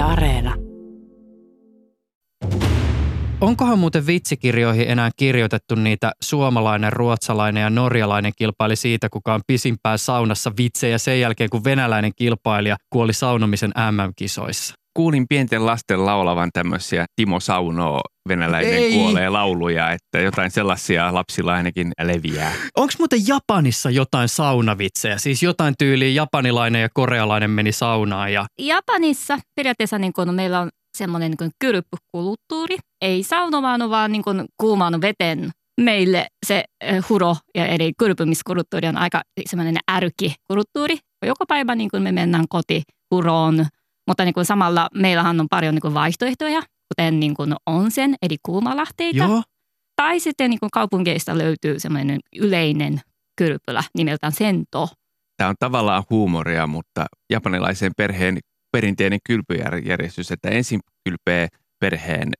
Areena. Onkohan muuten vitsikirjoihin enää kirjoitettu niitä suomalainen, ruotsalainen ja norjalainen kilpaili siitä, kuka on pisimpään saunassa vitsejä sen jälkeen, kun venäläinen kilpailija kuoli saunomisen MM-kisoissa? Kuulin pienten lasten laulavan tämmöisiä Timo Saunoo venäläinen Ei. kuolee lauluja, että jotain sellaisia lapsilla ainakin leviää. Onko muuten Japanissa jotain saunavitsejä? Siis jotain tyyliä japanilainen ja korealainen meni saunaan ja... Japanissa periaatteessa niin kun meillä on semmoinen niin kylpykulttuuri. Ei saunomaan, vaan niin kuin kuuman veten meille se eh, huro ja eli kylpymiskulttuuri on aika semmoinen ärkikulttuuri. Joka päivä niin kuin me mennään koti huroon, mutta niin kuin samalla meillähän on paljon niin kuin vaihtoehtoja, kuten niin kuin onsen eli kuumalahteita. Joo. Tai sitten niin kuin kaupungeista löytyy semmoinen yleinen kylpylä nimeltään sento. Tämä on tavallaan huumoria, mutta japanilaisen perheen perinteinen kylpyjärjestys, että ensin kylpee perheen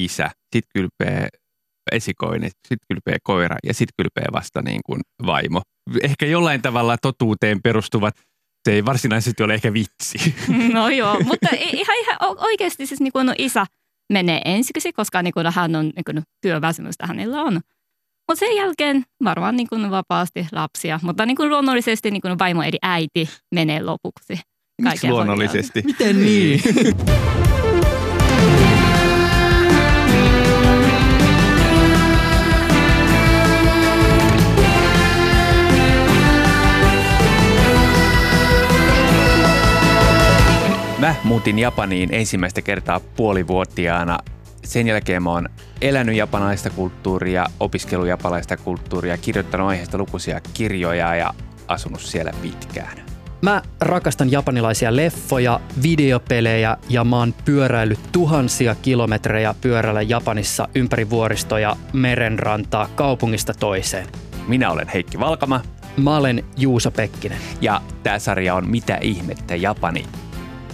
isä, sitten kylpee esikoinen, sitten kylpee koira ja sitten kylpee vasta niin kuin vaimo. Ehkä jollain tavalla totuuteen perustuvat se ei varsinaisesti ole ehkä vitsi. No joo, mutta ihan, ihan oikeasti siis niin kuin isä menee ensiksi, koska niin kuin hän on niin kuin työväsymystä hänellä on. Mutta sen jälkeen varmaan niin kuin vapaasti lapsia, mutta niin kuin luonnollisesti niin kuin vaimo eli äiti menee lopuksi. Miksi luonnollisesti? Miten niin? Mä muutin Japaniin ensimmäistä kertaa puolivuotiaana. Sen jälkeen mä oon elänyt japanilaista kulttuuria, opiskellut japanilaista kulttuuria, kirjoittanut aiheesta lukuisia kirjoja ja asunut siellä pitkään. Mä rakastan japanilaisia leffoja, videopelejä ja mä oon pyöräillyt tuhansia kilometrejä pyörällä Japanissa ympäri vuoristoja, merenrantaa, kaupungista toiseen. Minä olen Heikki Valkama. Mä olen Juuso Pekkinen. Ja tämä sarja on Mitä ihmettä Japani.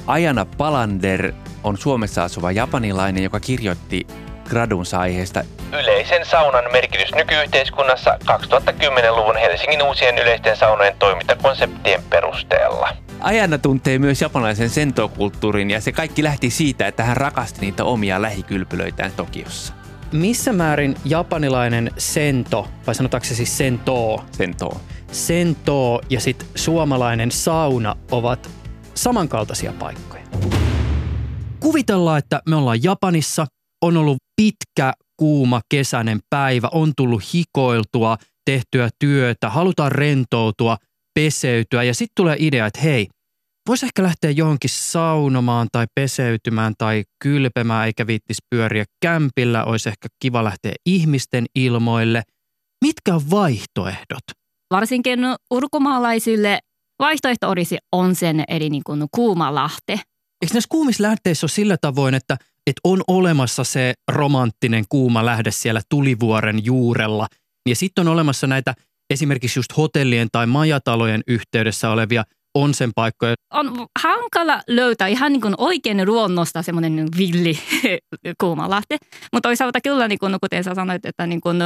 Ajana Palander on Suomessa asuva japanilainen, joka kirjoitti gradunsa aiheesta Yleisen saunan merkitys nykyyhteiskunnassa 2010-luvun Helsingin uusien yleisten saunojen toimintakonseptien perusteella. Ajanna tuntee myös japanilaisen sentokulttuurin ja se kaikki lähti siitä, että hän rakasti niitä omia lähikylpylöitään Tokiossa. Missä määrin japanilainen sento, vai sanotaanko se siis sentoo? Sentoo. Sentoo ja sitten suomalainen sauna ovat samankaltaisia paikkoja. Kuvitellaan, että me ollaan Japanissa, on ollut pitkä kuuma kesäinen päivä, on tullut hikoiltua, tehtyä työtä, halutaan rentoutua, peseytyä ja sitten tulee idea, että hei, voisi ehkä lähteä johonkin saunomaan tai peseytymään tai kylpemään eikä viittis pyöriä kämpillä, olisi ehkä kiva lähteä ihmisten ilmoille. Mitkä on vaihtoehdot? Varsinkin ulkomaalaisille vaihtoehto olisi onsen eli niin kuin kuuma lahte. Eikö näissä kuumissa lähteissä ole sillä tavoin, että – että on olemassa se romanttinen kuuma lähde siellä tulivuoren juurella. Ja sitten on olemassa näitä esimerkiksi just hotellien tai majatalojen yhteydessä olevia onsen paikkoja. On hankala löytää ihan niin kuin oikein luonnosta semmoinen villi kuuma lähde. Mutta toisaalta kyllä, niin kuin, kuten sä sanoit, että niin kuin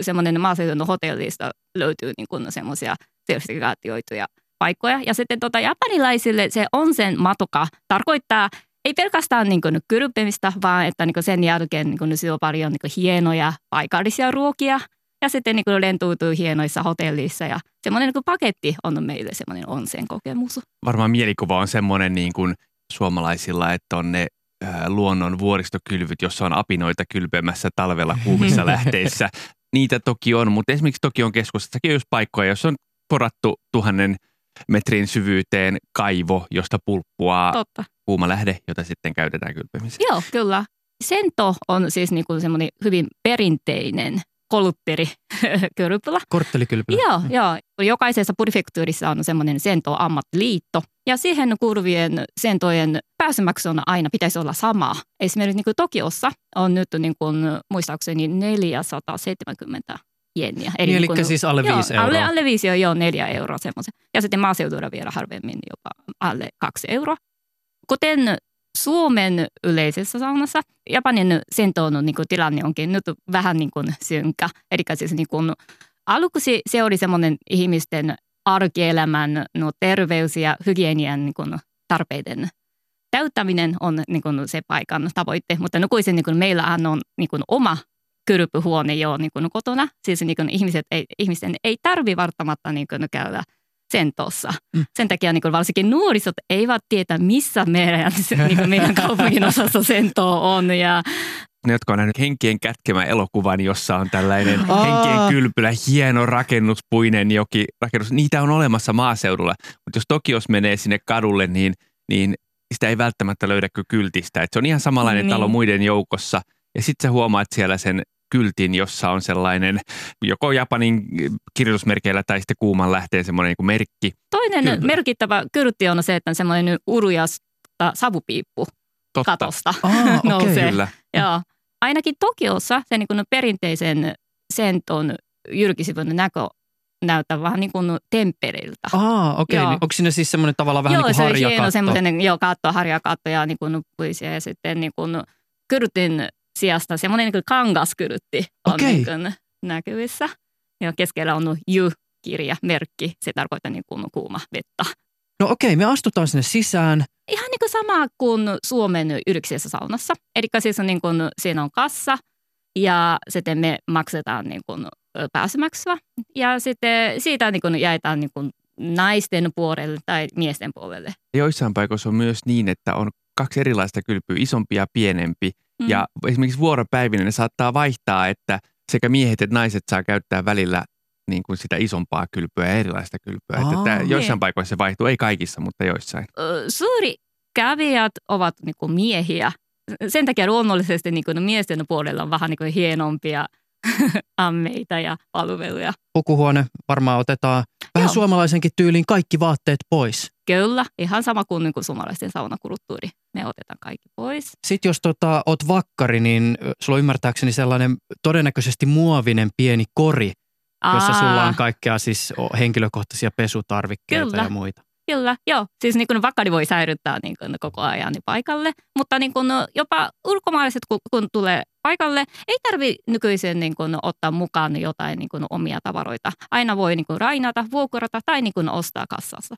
semmoinen maaseudun hotellista löytyy niin kuin semmoisia sertifikaatioituja paikkoja. Ja sitten tota, japanilaisille se onsen matoka tarkoittaa ei pelkästään niin kuin kylpemistä, vaan että niin kuin sen jälkeen niin kuin on paljon niin kuin hienoja paikallisia ruokia ja sitten niin kuin lentoutuu hienoissa hotellissa ja semmoinen niin paketti on meille semmoinen onsen kokemus. Varmaan mielikuva on semmoinen niin kuin suomalaisilla, että on ne luonnon vuoristokylvyt, jossa on apinoita kylpemässä talvella kuumissa lähteissä. Niitä toki on, mutta esimerkiksi keskustassakin on just paikkoja, jos on porattu tuhannen metrin syvyyteen kaivo, josta pulppuaa Totta kuuma lähde, jota sitten käytetään kylpemiseen. Joo, kyllä. Sento on siis niin kuin semmoinen hyvin perinteinen kolutteri kylpylä. Korttelikylpylä. Joo, mm. joo. Jokaisessa prefektuurissa on semmoinen sento-ammattiliitto. Ja siihen kuuluvien sentojen pääsymaksu aina pitäisi olla sama. Esimerkiksi niin kuin Tokiossa on nyt niin kuin, muistaakseni 470 jenniä. Eli, niin, niin siis alle 5 euroa. Alle, alle 5 joo, 4 euroa semmoisen. Ja sitten maaseudulla vielä harvemmin jopa alle 2 euroa. Kuten Suomen yleisessä saunassa, Japanin sentoon niin kuin, tilanne onkin nyt vähän niin kuin synkkä. Eli siis niin kuin, aluksi se oli semmoinen ihmisten arkielämän no, terveys- ja hygienian niin kuin, tarpeiden täyttäminen on niin kuin se paikan tavoitte, mutta nykyisin niin kuin meillä on niin kuin oma kylpyhuone jo niin kuin kotona. Siis niin kuin ihmiset ei, ihmisten ei tarvi välttämättä niin kuin käydä sentossa. Mm. Sen takia niin kuin varsinkin nuorisot eivät tiedä, missä meidän, niin kuin meidän kaupungin osassa sento on. Ja ne, jotka on nähnyt Henkien kätkemä elokuvan, jossa on tällainen Henkien kylpylä, hieno rakennuspuinen joki rakennus. Niitä on olemassa maaseudulla, mutta jos Tokios menee sinne kadulle, niin, niin sitä ei välttämättä löydä kyltistä. Et se on ihan samanlainen niin. talo muiden joukossa. Ja sitten sä huomaat siellä sen kyltin, jossa on sellainen joko Japanin kirjoitusmerkeillä tai sitten kuuman lähteen semmoinen niin merkki. Toinen Kyllä. merkittävä kyltti on se, että on semmoinen urujasta savupiippu Totta. katosta ah, nousee. Okay. Joo. Ainakin Tokiossa se niin kuin perinteisen senton jyrkisivun näkö näyttää vähän niin kuin temppeliltä. Ah, okei. Okay. Niin onko siinä siis semmoinen tavallaan vähän joo, niin kuin harjakatto? Joo, se on semmoinen joo, katto, harjakatto ja niin kuin puisia ja sitten niin kuin kyrtin sijasta semmoinen niin kangaskyrtti on okay. niin kuin näkyvissä. Ja keskellä on J-kirja, merkki. Se tarkoittaa niin kuin kuuma vettä. No okei, okay, me astutaan sinne sisään. Ihan niin kuin sama kuin Suomen yriksessä saunassa. Eli siis on niin kuin, siinä on kassa ja sitten me maksetaan niin kuin pääsymaksua. Ja sitten siitä niin kuin jaetaan niin kuin naisten puolelle tai miesten puolelle. Joissain paikoissa on myös niin, että on kaksi erilaista kylpyä, isompi ja pienempi. Mm. Ja esimerkiksi vuoropäivinä ne saattaa vaihtaa, että sekä miehet että naiset saa käyttää välillä niin kuin sitä isompaa kylpyä ja erilaista kylpyä. Aa, että niin. joissain paikoissa se vaihtuu, ei kaikissa, mutta joissain. Suuri kävijät ovat niin kuin miehiä. Sen takia luonnollisesti niin kuin miesten puolella on vähän niin kuin hienompia ammeita ja palveluja. Pukuhuone varmaan otetaan vähän Joo. suomalaisenkin tyyliin kaikki vaatteet pois. Kyllä, ihan sama kuin, niin kuin suomalaisten saunakulttuuri. Ne otetaan kaikki pois. Sitten jos tota, oot vakkari, niin sulla on ymmärtääkseni sellainen todennäköisesti muovinen pieni kori, jossa sulla on kaikkea siis henkilökohtaisia pesutarvikkeita Kyllä. ja muita. Kyllä, joo. Siis niin kuin vakari voi säilyttää niin kuin koko ajan paikalle, mutta niin kuin jopa ulkomaalaiset, kun, kun tulee paikalle, ei tarvitse nykyisin niin kuin ottaa mukaan jotain niin kuin omia tavaroita. Aina voi niin kuin rainata, vuokrata tai niin kuin ostaa kassassa.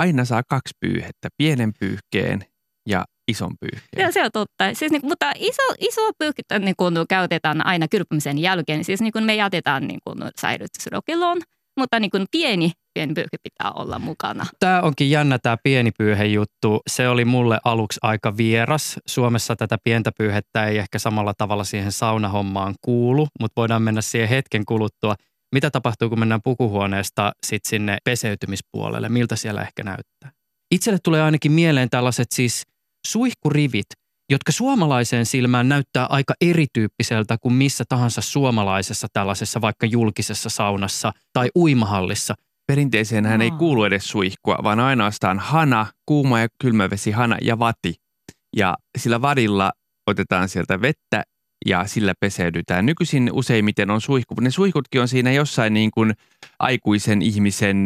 Aina saa kaksi pyyhettä, pienen pyyhkeen ja ison pyyhkeen. Ja se on totta. Siis, niin, mutta iso, iso pyyhkettä niin kun käytetään aina kylpymisen jälkeen. Siis niin kun me jätetään niin kun säilytysrokiloon, mutta niin kun pieni, pieni pyyhke pitää olla mukana. Tämä onkin jännä tämä pieni pyyhe juttu. Se oli mulle aluksi aika vieras. Suomessa tätä pientä pyyhettä ei ehkä samalla tavalla siihen saunahommaan kuulu, mutta voidaan mennä siihen hetken kuluttua. Mitä tapahtuu, kun mennään pukuhuoneesta sit sinne peseytymispuolelle? Miltä siellä ehkä näyttää? Itselle tulee ainakin mieleen tällaiset siis suihkurivit, jotka suomalaiseen silmään näyttää aika erityyppiseltä kuin missä tahansa suomalaisessa tällaisessa vaikka julkisessa saunassa tai uimahallissa. Perinteiseen hän ei kuulu edes suihkua, vaan ainoastaan hana, kuuma ja kylmävesi hana ja vati. Ja sillä vadilla otetaan sieltä vettä ja sillä peseydytään. Nykyisin useimmiten on suihku, ne suihkutkin on siinä jossain niin kuin aikuisen ihmisen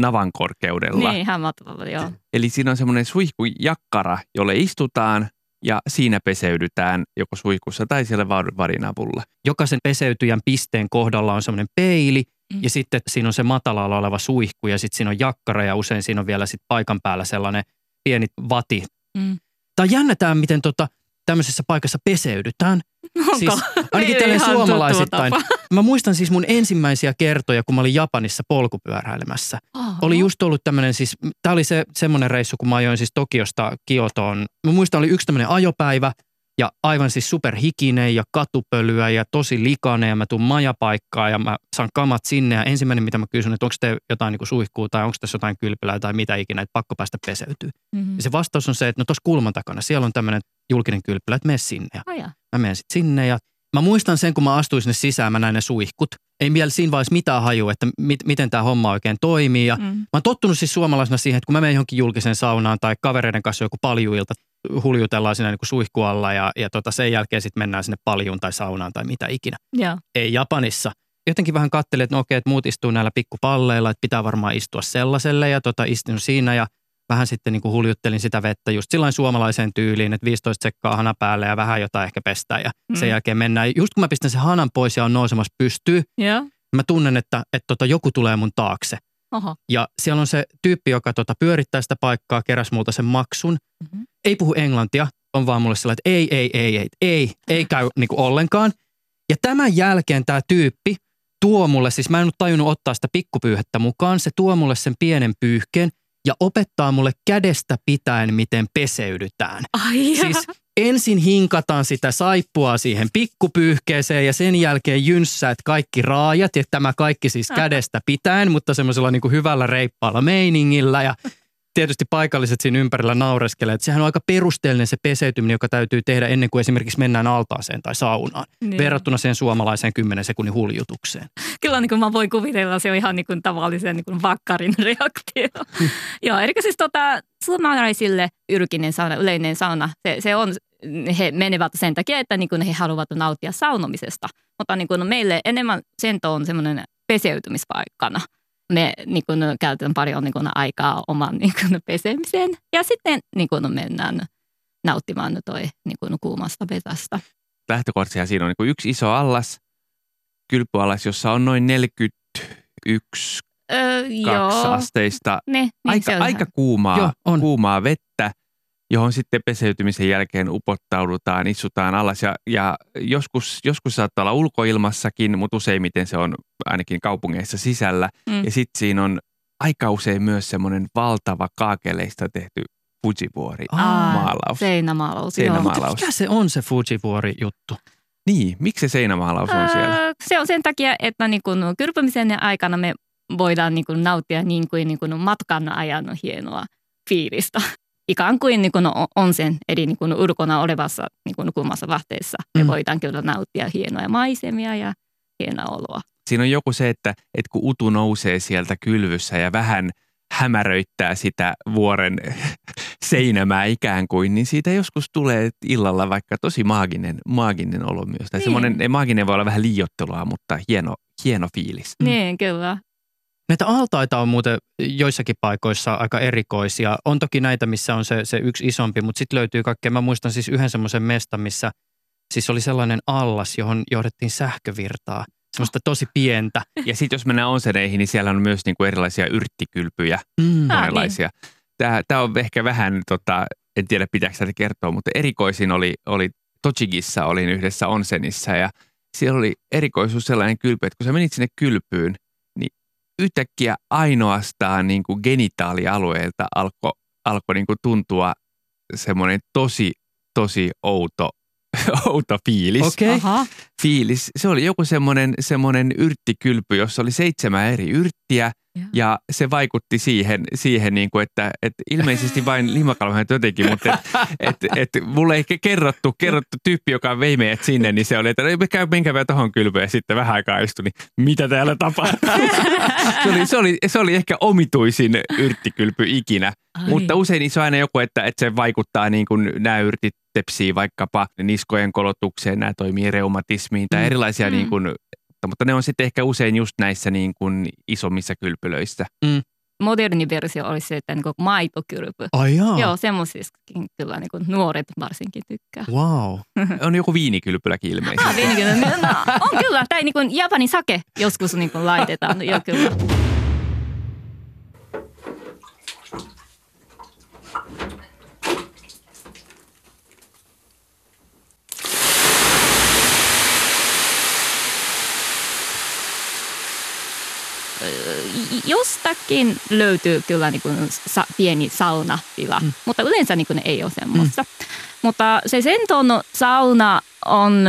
navan korkeudella. Niin, ihan matalalla, joo. Eli siinä on semmoinen suihkujakkara, jolle istutaan ja siinä peseydytään joko suihkussa tai siellä varin avulla. Jokaisen peseytyjän pisteen kohdalla on semmoinen peili mm. ja sitten siinä on se matalalla oleva suihku ja sitten siinä on jakkara ja usein siinä on vielä sit paikan päällä sellainen pieni vati. Mm. Tämä on jännä miten tota, tämmöisessä paikassa peseydytään. Onko? Siis, ainakin tälle suomalaisittain. Mä muistan siis mun ensimmäisiä kertoja, kun mä olin Japanissa polkupyöräilemässä. Oho. Oli just ollut tämmöinen siis, tää oli se semmoinen reissu, kun mä ajoin siis Tokiosta Kiotoon. Mä muistan, oli yksi tämmöinen ajopäivä ja aivan siis superhikinen ja katupölyä ja tosi likainen ja mä tuun majapaikkaa ja mä saan kamat sinne ja ensimmäinen mitä mä kysyn, että onko te jotain niin suihkuu tai onko tässä jotain kylpylää tai mitä ikinä, että pakko päästä peseytyy. Mm-hmm. Ja se vastaus on se, että no tuossa kulman takana siellä on tämmöinen julkinen kylpylä, että mene sinne. Ja oh, mä menen sitten sinne ja mä muistan sen, kun mä astuin sinne sisään, mä näin ne suihkut. Ei vielä siinä vaiheessa mitään haju, että mit, miten tämä homma oikein toimii. Ja mm. Mä oon tottunut siis suomalaisena siihen, että kun mä menen johonkin julkiseen saunaan tai kavereiden kanssa joku paljuilta, huljutellaan siinä niin suihkualla ja, ja tota sen jälkeen sitten mennään sinne paljuun tai saunaan tai mitä ikinä. Yeah. Ei Japanissa. Jotenkin vähän katselin, että no okei, että muut istuu näillä pikkupalleilla, että pitää varmaan istua sellaiselle ja tota, istun siinä ja vähän sitten niin kuin huljuttelin sitä vettä just sillain suomalaiseen tyyliin, että 15 sekkaa hana päälle ja vähän jotain ehkä pestää ja mm. sen jälkeen mennään. Just kun mä pistän sen hanan pois ja on nousemassa pystyy, yeah. mä tunnen, että, että tota, joku tulee mun taakse. Oho. Ja siellä on se tyyppi, joka tota, pyörittää sitä paikkaa, keräs multa sen maksun. Mhm. Ei puhu englantia, on vaan mulle sellainen, että ei, ei, ei, ei, ei, ei käy niin kuin ollenkaan. Ja tämän jälkeen tämä tyyppi tuo mulle, siis mä en ole tajunnut ottaa sitä pikkupyyhettä mukaan, se tuo mulle sen pienen pyyhkeen ja opettaa mulle kädestä pitäen, miten peseydytään. Ai Siis ensin hinkataan sitä saippua siihen pikkupyyhkeeseen ja sen jälkeen jynssäät kaikki raajat ja tämä kaikki siis kädestä pitäen, mutta semmoisella niin kuin hyvällä reippaalla meiningillä ja tietysti paikalliset siinä ympärillä naureskelee, että sehän on aika perusteellinen se peseytyminen, joka täytyy tehdä ennen kuin esimerkiksi mennään altaaseen tai saunaan, Niin. verrattuna sen suomalaiseen 10 sekunnin huljutukseen. Kyllä niin kuin mä voin kuvitella, se on ihan niin kuin tavallisen niin kuin vakkarin reaktio. Joo, eli siis tota, suomalaisille yrkinen sauna, yleinen sauna, se, se on, he menevät sen takia, että niin kuin he haluavat nauttia saunomisesta. Mutta niin kuin meille enemmän sento on semmoinen peseytymispaikkana. Me niin kuin, käytetään paljon niin kuin, aikaa oman niin kuin, pesemiseen ja sitten niin kuin, mennään nauttimaan toi niin kuin, kuumasta vetästä. Lähtökohtaisesti siinä on niin kuin yksi iso allas, kylpyallas, jossa on noin 41 Öö, kaksi joo. asteista. Ne, niin Aika, aika kuumaa, Joo, on. kuumaa vettä, johon sitten peseytymisen jälkeen upottaudutaan, istutaan alas. Ja, ja joskus, joskus saattaa olla ulkoilmassakin, mutta useimmiten se on ainakin kaupungeissa sisällä. Mm. Ja sitten siinä on aika usein myös semmoinen valtava kaakeleista tehty Fujivuori Aa, maalaus. Seinämaalaus. Seinämaalaus. Mikä se on se Fujivuori-juttu? Niin, miksi se seinämaalaus on siellä? Öö, Se on sen takia, että niin kun kylpymisen aikana me voidaan niin kun nauttia niin kuin, niin kuin matkan ajan hienoa fiilistä. Ikään kuin, niin kuin on sen eli niin kuin ulkona olevassa niin kuin kuumassa vahteessa. Me Mm. voidaan kyllä nauttia hienoja maisemia ja hienoa oloa. Siinä on joku se, että, että kun utu nousee sieltä kylvyssä ja vähän hämäröittää sitä vuoren seinämää ikään kuin, niin siitä joskus tulee illalla vaikka tosi maaginen, maaginen olo myös. Tai Niin. semmoinen, maaginen voi olla vähän liiottelua, mutta hieno, hieno fiilis. Niin, kyllä. Näitä altaita on muuten joissakin paikoissa aika erikoisia. On toki näitä, missä on se, se yksi isompi, mutta sitten löytyy kaikkea. Mä muistan siis yhden semmoisen mestan, missä siis oli sellainen allas, johon johdettiin sähkövirtaa. Semmoista tosi pientä. Ja sitten jos mennään onseneihin, niin siellä on myös niin kuin erilaisia yrttikylpyjä, Mm. Ah, monenlaisia. Tämä, tämä on ehkä vähän, tota, en tiedä pitääkö tätä kertoa, mutta erikoisin oli, oli Tochigissa, olin yhdessä onsenissa ja siellä oli erikoisuus sellainen kylpy, että kun sä menit sinne kylpyyn, niin yhtäkkiä ainoastaan niin kuin genitaalialueelta alkoi alko niin kuin tuntua semmoinen tosi, tosi outo, outo fiilis. Okei. Okay. Aha. fiilis. Se oli joku semmoinen, semmoinen yrttikylpy, jossa oli seitsemän eri yrttiä Joo. ja se vaikutti siihen, siihen niin kuin, että, että ilmeisesti vain limakalvohan jotenkin, mutta et, et, et, mulle ei kerrottu, kerrottu tyyppi, joka vei meidät sinne, niin se oli, että "No, käy, menkääpä tuohon kylpyyn ja sitten vähän aikaa istui, niin mitä täällä tapahtuu? se, oli, se, oli, se oli ehkä omituisin yrttikylpy ikinä, Ai. mutta usein niissä on aina joku, että, että se vaikuttaa niin kuin nämä yrtit tepsii vaikkapa niskojen kolotukseen, nämä toimii reumatismiin tai Mm. erilaisia Mm. niin kuin, mutta ne on sitten ehkä usein just näissä niin kuin isommissa kylpylöissä. Moderni versio olisi se, että niin kuin maitokylpy. Ai jaa. Joo, semmoisissakin kyllä niin kuin nuoret varsinkin tykkää. Wow. On joku viinikylpyläkin ilmeisesti. Ah, viinikylpy. No, on kyllä. Tai niin kuin Japanin sake joskus niin kuin laitetaan. Joo, kyllä. Jostakin löytyy kyllä niin kuin sa, pieni saunatila, mm. mutta yleensä niin kuin ei ole semmoista. Mm. Mutta se Senton sauna on,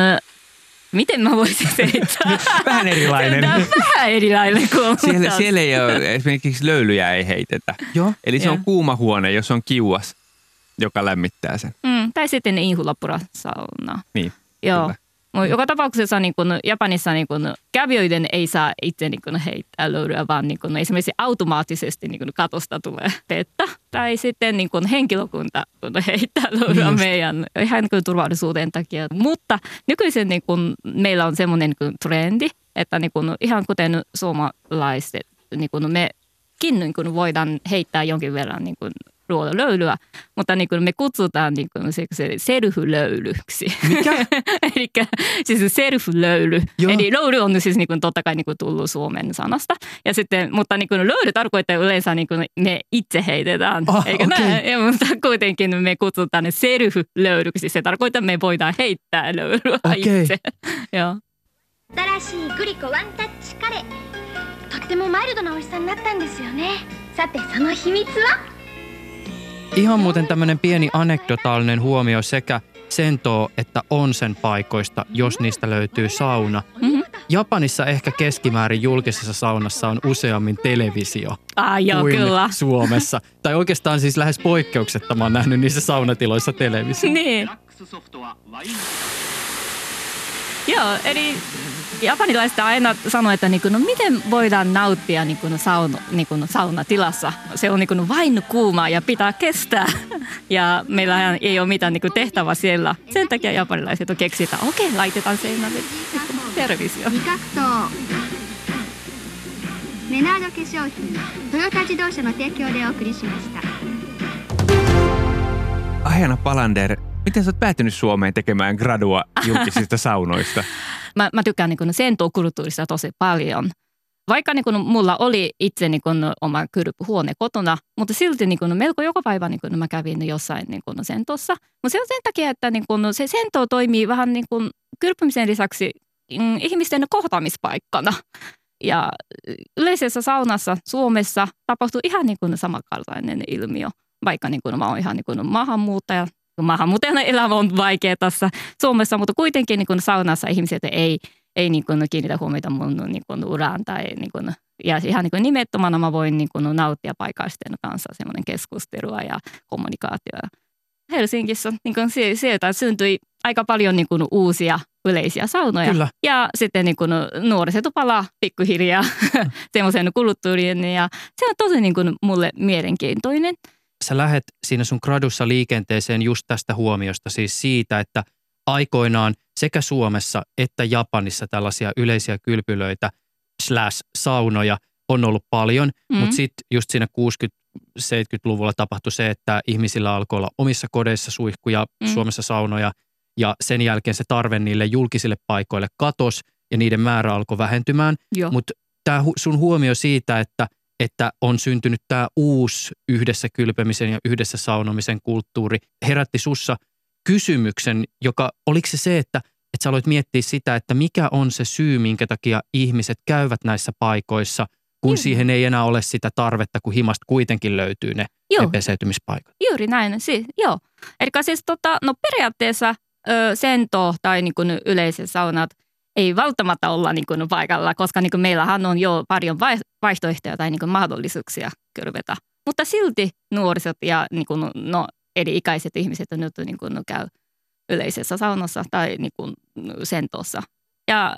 miten mä voisin selittää? Vähän erilainen. Tämä on vähän erilainen kuin Siellä, siellä ei ole, esimerkiksi löylyjä ei heitetä. Joo. Eli se Joo. on kuuma huone, jos on kiuas, joka lämmittää sen. Mm, tai sitten Inhulapura sauna. Niin, Joo. kyllä. Mutta joka tapauksessa niin kun Japanissa niin kun kävijöiden ei saa itse niin kun heittää löylyä, vaan niin kun esimerkiksi automaattisesti niin kun katosta tulee vettä. Tai sitten niin kun henkilökunta kun heittää löylyä Just. meidän ihan niin kun turvallisuuden takia. Mutta nykyisin niin kun meillä on semmoinen niin kun trendi, että niin kun ihan kuten suomalaiset, niin kun mekin niin kun voidaan heittää jonkin verran niin kun luoda löylyä, mutta niin kuin me kutsutaan niin kuin se, se self-löylyksi. Mikä? Eli siis self-löyly. Joo. Eli löyly on siis niin kuin, totta kai niin kuin tullut suomen sanasta. Ja sitten, mutta niin kuin löyly tarkoittaa yleensä niin kuin me itse heitetään. Ah, Eikö okei. näin? Ja, mutta kuitenkin me kutsutaan ne self-löylyksi. Se tarkoittaa, että me voidaan heittää löylyä Okei. itse. Joo. 新しいグリコワンタッチカレーとってもマイルドな美味しさになったんですよねさてその秘密は Ihan muuten tämmöinen pieni anekdotaalinen huomio sekä Sentoo että Onsen paikoista, jos niistä löytyy sauna. Mhm. Japanissa ehkä keskimäärin julkisessa saunassa on useammin televisio Ah, joo, kuin kyllä. Suomessa. Tai oikeastaan siis lähes poikkeuksetta mä oon nähnyt niissä saunatiloissa televisio. Niin. Joo, eli japanilaiset aina sanoo, että niin kuin, no miten voidaan nauttia niin kuin sauna, niin kuin saunatilassa. Se on niin kuin vain kuuma ja pitää kestää. Ja meillä ei ole mitään niin kuin tehtävää siellä. Sen takia japanilaiset on keksitä, okei, okay, laitetaan seinälle niin kuin televisio. 味覚糖メナード化粧品トヨタ自動車の提供でお送りしました Ahjana Palander, miten sä oot päätynyt Suomeen tekemään gradua julkisista saunoista? Mä, mä tykkään niin sentokulttuurista tosi paljon. Vaikka niin kuin mulla oli itse niin kuin oma kylpyhuone kotona, mutta silti niin kuin melko joka päivä niin kuin mä kävin jossain niin kuin sentossa. Mutta se on sen takia, että niin kuin se sento toimii vähän niin kuin kylpymisen lisäksi mm, ihmisten kohtaamispaikkana. Ja yleisessä saunassa Suomessa tapahtuu ihan niin kuin samankaltainen ilmiö, vaikka niin kuin mä oon ihan niin kuin maahanmuuttaja. Maahanmuuttajana elämä on vaikea tässä Suomessa, mutta kuitenkin niin kuin saunassa ihmiset ei, ei niin kuin kiinnitä huomiota mun niin kuin uraan. Tai niin kuin, ja ihan niin kuin nimettömänä mä voin niin kuin nauttia paikallisten kanssa semmoinen keskustelua ja kommunikaatio. Helsingissä niin kuin sie- sieltä syntyi aika paljon niin kuin uusia yleisiä saunoja. Kyllä. Ja sitten niin kuin nuoriset palaa pikkuhiljaa semmoisen kulttuuriin ja se on tosi niin kuin mulle mielenkiintoinen. Sä lähet siinä sun gradussa liikenteeseen just tästä huomiosta, siis siitä, että aikoinaan sekä Suomessa että Japanissa tällaisia yleisiä kylpylöitä slash saunoja on ollut paljon, Mm. mutta sitten just siinä 60-70-luvulla tapahtui se, että ihmisillä alkoi olla omissa kodeissa suihkuja, Mm. Suomessa saunoja, ja sen jälkeen se tarve niille julkisille paikoille katos ja niiden määrä alkoi vähentymään. Mutta tämä sun huomio siitä, että, että on syntynyt tämä uusi yhdessä kylpemisen ja yhdessä saunomisen kulttuuri, herätti sussa kysymyksen, joka oliko se se, että, että sä aloit miettiä sitä, että mikä on se syy, minkä takia ihmiset käyvät näissä paikoissa, kun Joo. siihen ei enää ole sitä tarvetta, kun himasta kuitenkin löytyy ne, Joo. ne peseytymispaikat. Juuri näin, siis, joo. Eli siis tota, no periaatteessa ö, sento tai niin kuin yleiset saunat ei välttämättä olla niin kuin paikalla, koska niin kuin meillähän on jo paljon vai- vaihtoehtoja tai niin kuin mahdollisuuksia kylvetä. Mutta silti nuoriset ja niin kuin, no, eri ikäiset ihmiset nyt niin kuin, käy yleisessä saunassa tai niin kuin, sentossa. Ja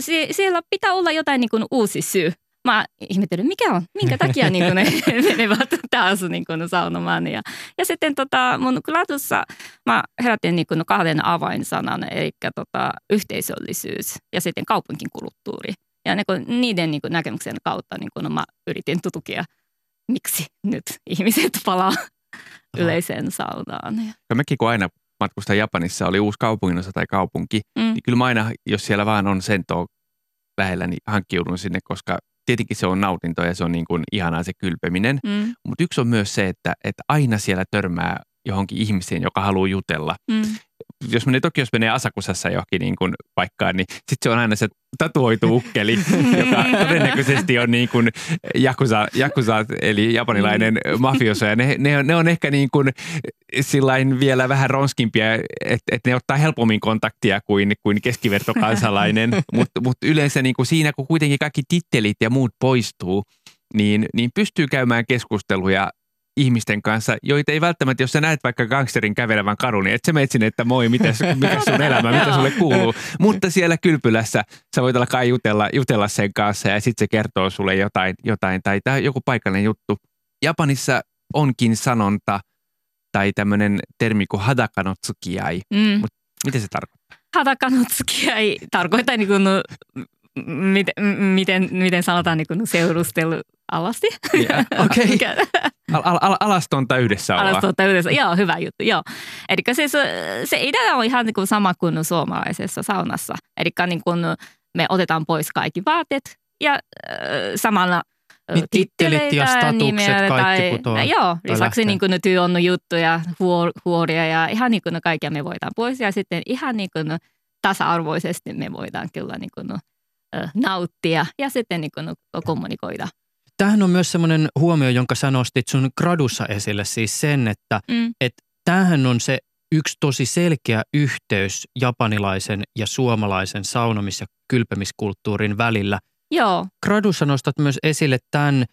sie- siellä pitää olla jotain niin kuin uusi syy. Mä ihmettelen, mikä on, minkä takia niin kuin ne menevät taas niin kuin saunomaan. Ja, ja sitten tota, mun gradussa mä herätin niin kuin kahden avainsanan, eli tota, yhteisöllisyys ja sitten kaupunkikulttuuri. Ja niin kuin niiden niin kuin näkemyksen kautta niin kuin mä yritin tutukia, miksi nyt ihmiset palaa yleiseen saunaan. Ja, Mekin kun aina matkustan Japanissa, oli uusi kaupunginosa tai kaupunki, mm, niin kyllä mä aina, jos siellä vaan on sentoa lähellä, niin hankkiudun sinne, koska tietenkin se on nautinto ja se on niin kuin ihanaa se kylpeminen. mm, Mutta yksi on myös se, että, että aina siellä törmää johonkin ihmiseen, joka haluaa jutella. mm. Jos menee Tokiossa menee Asakusassa johonkin niin kuin paikkaan, niin sitten se on aina se tatuoitu ukkeli, joka todennäköisesti on niin kuin Yakuza, Yakuza eli japanilainen mafioso. Ja ne, ne, on, ne on ehkä niin kuin sillain vielä vähän ronskimpia, että, että ne ottaa helpommin kontaktia kuin, kuin keskivertokansalainen. Mutta mut yleensä niin kuin siinä, kun kuitenkin kaikki tittelit ja muut poistuu, niin, niin pystyy käymään keskusteluja ihmisten kanssa, joita ei välttämättä, jos sä näet vaikka gangsterin kävelevän kadun, niin et sä menet sinne, että moi, mitäs, mikä sun elämä, mitä sulle kuuluu. Mutta siellä kylpylässä sä voit alkaa jutella, jutella sen kanssa ja sitten se kertoo sulle jotain, jotain tai, tai joku paikallinen juttu. Japanissa onkin sanonta tai tämmöinen termi kuin hadakanotsukiai. Mm. Mitä se tarkoittaa? Hadakanotsukia ei tarkoita niin kuin, miten, miten, miten sanotaan niin kuin seurustelu alasti. Yeah. Okei. Mikä- Al- al- al- alastonta yhdessä olla. Alastonta yhdessä. Joo, hyvä juttu, joo. Eli siis se idea on ihan niin kuin sama kuin suomalaisessa saunassa. Eli niin kuin me otetaan pois kaikki vaatteet ja äh, samalla Niin tittelit ja statukset, nimeä kaikki putoaa Joo, tai lisäksi niin kuin työ on juttuja, huor, huoria ja ihan niin kuin kaikkia me voidaan pois. Ja sitten ihan niin kuin tasa-arvoisesti me voidaan kyllä niin kuin, äh, nauttia ja sitten niin kuin kommunikoida. Tämähän on myös semmoinen huomio, jonka sä nostit sun gradussa esille, siis sen, että Mm. tämähän on se yksi tosi selkeä yhteys japanilaisen ja suomalaisen saunomis- ja kylpemiskulttuurin välillä. Joo, Gradussa nostat myös esille tämän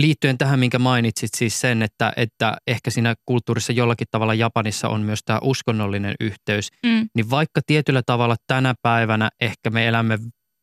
liittyen tähän, minkä mainitsit siis sen, että, että ehkä siinä kulttuurissa jollakin tavalla Japanissa on myös tämä uskonnollinen yhteys. mm. Niin vaikka tietyllä tavalla tänä päivänä ehkä me elämme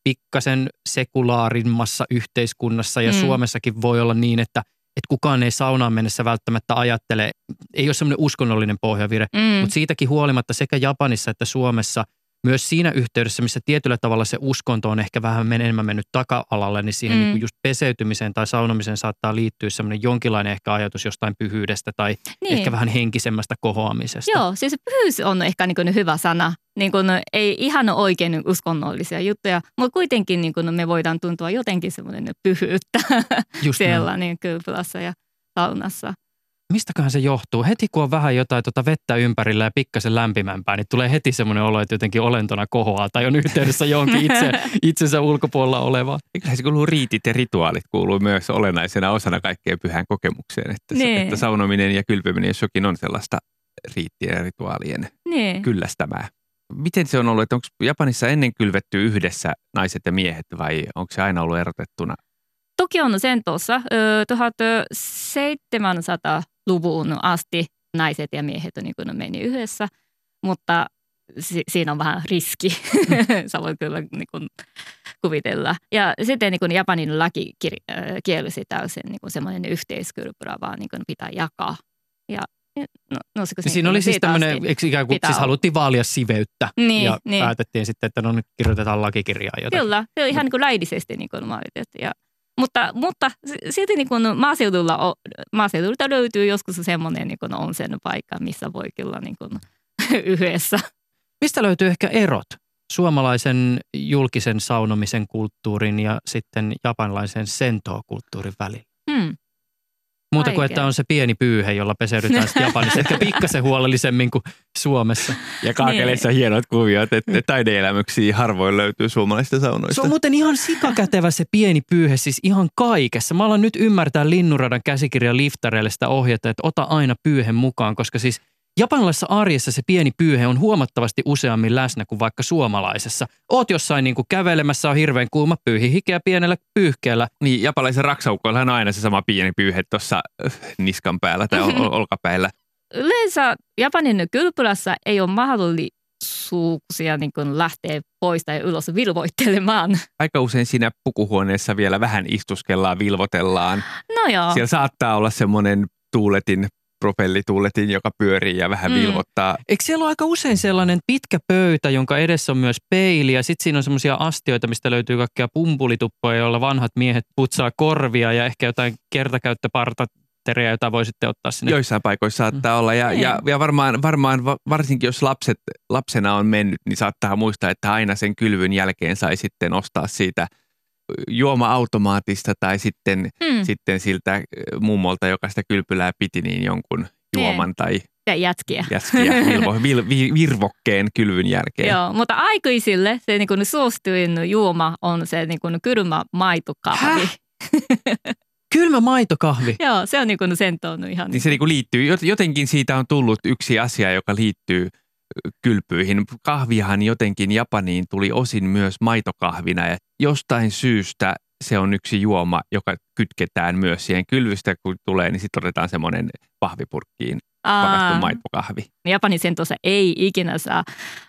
pikkasen sekulaarimmassa yhteiskunnassa ja Mm. Suomessakin voi olla niin, että, että kukaan ei saunaan mennessä välttämättä ajattele, ei ole semmoinen uskonnollinen pohjavire, Mm. mutta siitäkin huolimatta sekä Japanissa että Suomessa myös siinä yhteydessä, missä tietyllä tavalla se uskonto on ehkä vähän enemmän mennyt taka-alalle, niin siihen Mm. niin kuin just peseytymiseen tai saunomiseen saattaa liittyä semmoinen jonkinlainen ehkä ajatus jostain pyhyydestä tai niin. ehkä vähän henkisemmästä kohoamisesta. Joo, siis pyhyys on ehkä niin kuin hyvä sana. Niin kuin ei ihan oikein uskonnollisia juttuja, mutta kuitenkin niin kuin me voidaan tuntua jotenkin semmoinen pyhyyttä Just näin. siellä niin kylpylässä ja saunassa mistäköhän se johtuu? Heti kun on vähän jotain tuota vettä ympärillä ja pikkasen lämpimämpää, niin tulee heti semmoinen olo, että jotenkin olentona kohoaa tai on yhteydessä jonkin itse, itsensä ulkopuolella oleva. Kyllä se kuuluu riitit ja rituaalit kuuluu myös olennaisena osana kaikkeen pyhään kokemukseen, että, se, niin. että saunominen ja kylpeminen jos jokin on sellaista riittien ja rituaalien ne. kyllästämää. Miten se on ollut, että onko Japanissa ennen kylvetty yhdessä naiset ja miehet vai onko se aina ollut erotettuna? Tokion sentossa 1700 luvun asti naiset ja miehet on niin meni yhdessä, mutta si- siinä on vähän riski, mm. sä voit kyllä niin kuin kuvitella. Ja sitten niin kuin Japanin laki kir- kielsi täysin niin semmoinen yhteiskylpyrä, vaan niin kuin pitää jakaa. Ja No, no, se, niin, oli niinku siis tämmöinen, ikään kuin, siis haluttiin vaalia siveyttä niin, ja niin. päätettiin sitten, että no nyt kirjoitetaan lakikirjaa jotain. Kyllä, se on ihan niin kuin laillisesti niin kuin ja mutta, mutta si- silti niin kuin maaseudulla, o- maaseudulta löytyy joskus semmoinen niin kuin on sen paikka, missä voi kyllä niin kuin yhdessä. Mistä löytyy ehkä erot suomalaisen julkisen saunomisen kulttuurin ja sitten japanilaisen sentoo-kulttuurin välillä? Hmm. Muuta kuin, että on se pieni pyyhe, jolla peseydytään sitten Japanissa, ehkä pikkasen huolellisemmin kuin Suomessa. Ja kaakeleissa hienot kuviot, että taideelämyksiä harvoin löytyy suomalaisista saunoista. Se on muuten ihan sikakätevä se pieni pyyhe, siis ihan kaikessa. Mä alan nyt ymmärtää Linnunradan käsikirjan liftareille sitä ohjetta, että ota aina pyyhen mukaan, koska siis japanilaisessa arjessa se pieni pyyhe on huomattavasti useammin läsnä kuin vaikka suomalaisessa. Oot jossain niin kuin kävelemässä, on hirveän kuuma pyyhi hikeä pienellä pyyhkeellä. Niin, japanilaisen raksaukoillahan on aina se sama pieni pyyhe tuossa äh, niskan päällä tai ol- ol- olkapäillä. Yleensä Japanin kylpylässä ei ole mahdollisuuksia niin kuin lähteä pois tai ylös vilvoittelemaan. Aika usein siinä pukuhuoneessa vielä vähän istuskellaan, vilvotellaan. No joo. Siellä saattaa olla semmoinen tuuletin, propellituuletin, joka pyörii ja vähän Mm. vilvottaa. Eikö siellä ole aika usein sellainen pitkä pöytä, jonka edessä on myös peili ja sitten siinä on semmoisia astioita, mistä löytyy kaikkea pumpulituppoja, joilla vanhat miehet putsaa korvia ja ehkä jotain kertakäyttöpartateria, jota voi sitten ottaa sinne. Joissain paikoissa saattaa olla ja, Niin. ja, ja varmaan, varmaan va- varsinkin jos lapset, lapsena on mennyt, niin saattaa muistaa, että aina sen kylvyn jälkeen sai sitten ostaa siitä juoma-automaatista tai sitten, Hmm. sitten siltä äh, mummolta, joka sitä kylpylää piti, niin jonkun juoman tai Ja jätkiä. jäskiä vilvo, vil, vi, virvokkeen kylvyn jälkeen. Joo, mutta aikuisille se niin kuin suosituin juoma on se niin kuin kylmä maitokahvi. Häh? Kylmä maitokahvi. Joo, se on niin kuin sen ihan. Niin se niinku liittyy, jot- jotenkin siitä on tullut yksi asia, joka liittyy kylpyihin. Kahvihan jotenkin Japaniin tuli osin myös maitokahvina ja jostain syystä se on yksi juoma, joka kytketään myös siihen kylvystä, kun tulee, niin sitten otetaan semmoinen pahvipurkkiin pakattu Aa, maitokahvi. Japanin sentossa ei ikinä saa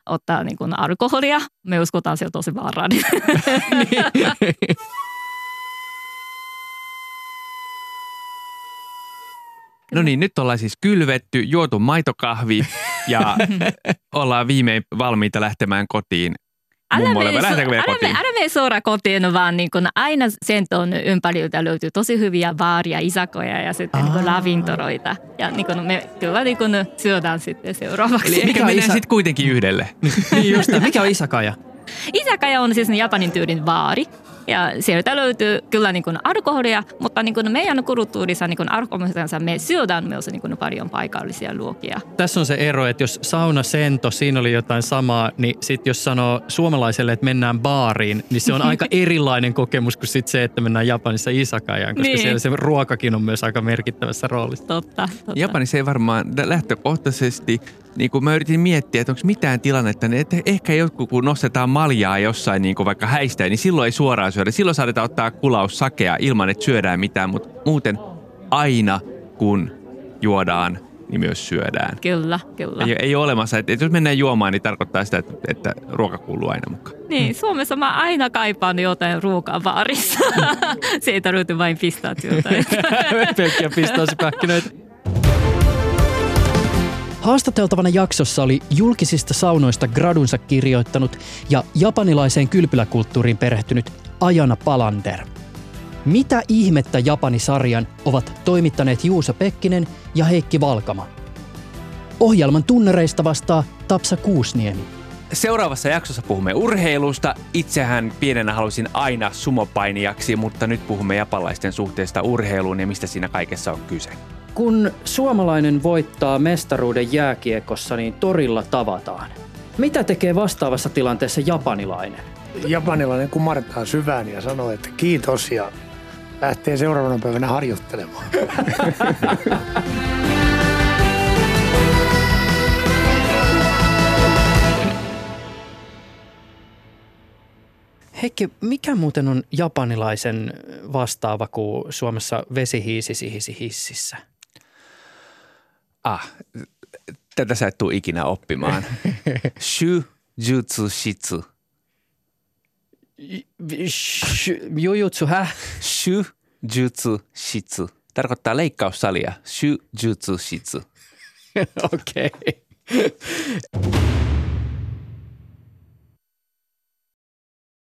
ottaa niin kuin alkoholia. Me uskotaan se on tosi vaarallinen. No niin, nyt ollaan siis kylvetty, juotu maitokahvi ja ollaan viimein valmiita lähtemään kotiin. älä, kotiin? me, älä me suoraan kotiin, vaan niin kun aina senton ympäriltä löytyy tosi hyviä baaria, isakoja ja sitten niin ravintoroita. Ja niin kun me kyllä niin kun syödään sitten seuraavaksi. Eli Mikä mennään isä- sitten kuitenkin yhdelle. Niin just, mikä on isakaja? Isakaja on siis japanin tyylin baari. Ja sieltä löytyy kyllä niin kuin alkoholia, mutta niin kuin meidän kulttuurissa niin kuin alkoholissa me syödään myös niin kuin paljon paikallisia luokia. Tässä on se ero, että jos sauna sento, siinä oli jotain samaa, niin sitten jos sanoo suomalaiselle, että mennään baariin, niin se on aika erilainen kokemus kuin sit se, että mennään Japanissa isakajaan, koska Niin. siellä se ruokakin on myös aika merkittävässä roolissa. Totta, totta. Japanissa ei varmaan lähtökohtaisesti, niin kuin mä yritin miettiä, että onko mitään tilannetta, niin että ehkä jotkut kun nostetaan maljaa jossain niin kuin vaikka häistä, niin silloin ei suoraan syödä. Silloin saadaan ottaa kulaus sakea ilman, että syödään mitään, mutta muuten aina kun juodaan, niin myös syödään. Kyllä, kyllä. Ei, ei ole olemassa, että, että jos mennään juomaan, niin tarkoittaa sitä, että, että ruoka kuuluu aina mukaan. Niin, Suomessa mä aina kaipaan jotain ruokaa baarissa. Se ei tarvitse vain pistaatiota. Pelkkiä pistaasipähkinöitä. Haastateltavana jaksossa oli julkisista saunoista gradunsa kirjoittanut ja japanilaiseen kylpyläkulttuuriin perehtynyt Ajana Palander. Mitä ihmettä Japani-sarjan ovat toimittaneet Juuso Pekkinen ja Heikki Valkama? Ohjelman tunnereista vastaa Tapsa Kuusniemi. Seuraavassa jaksossa puhumme urheilusta. Itsehän pienenä halusin aina sumopainijaksi, mutta nyt puhumme japalaisten suhteesta urheiluun ja mistä siinä kaikessa on kyse. Kun suomalainen voittaa mestaruuden jääkiekossa, niin torilla tavataan. Mitä tekee vastaavassa tilanteessa japanilainen? Japanilainen kumartaa syvään ja sanoo, että kiitos ja lähtee seuraavana päivänä harjoittelemaan. Heikki, mikä muuten on japanilaisen vastaava kuin Suomessa vesihiisi sihisi hississä? Ah, tätä sä et tuu ikinä oppimaan. Shu jutsu shitsu. Sh- Jujutsu, häh? Shu jutsu shitsu. Tarkoittaa leikkaussalia. Shu jutsu shitsu. Okei.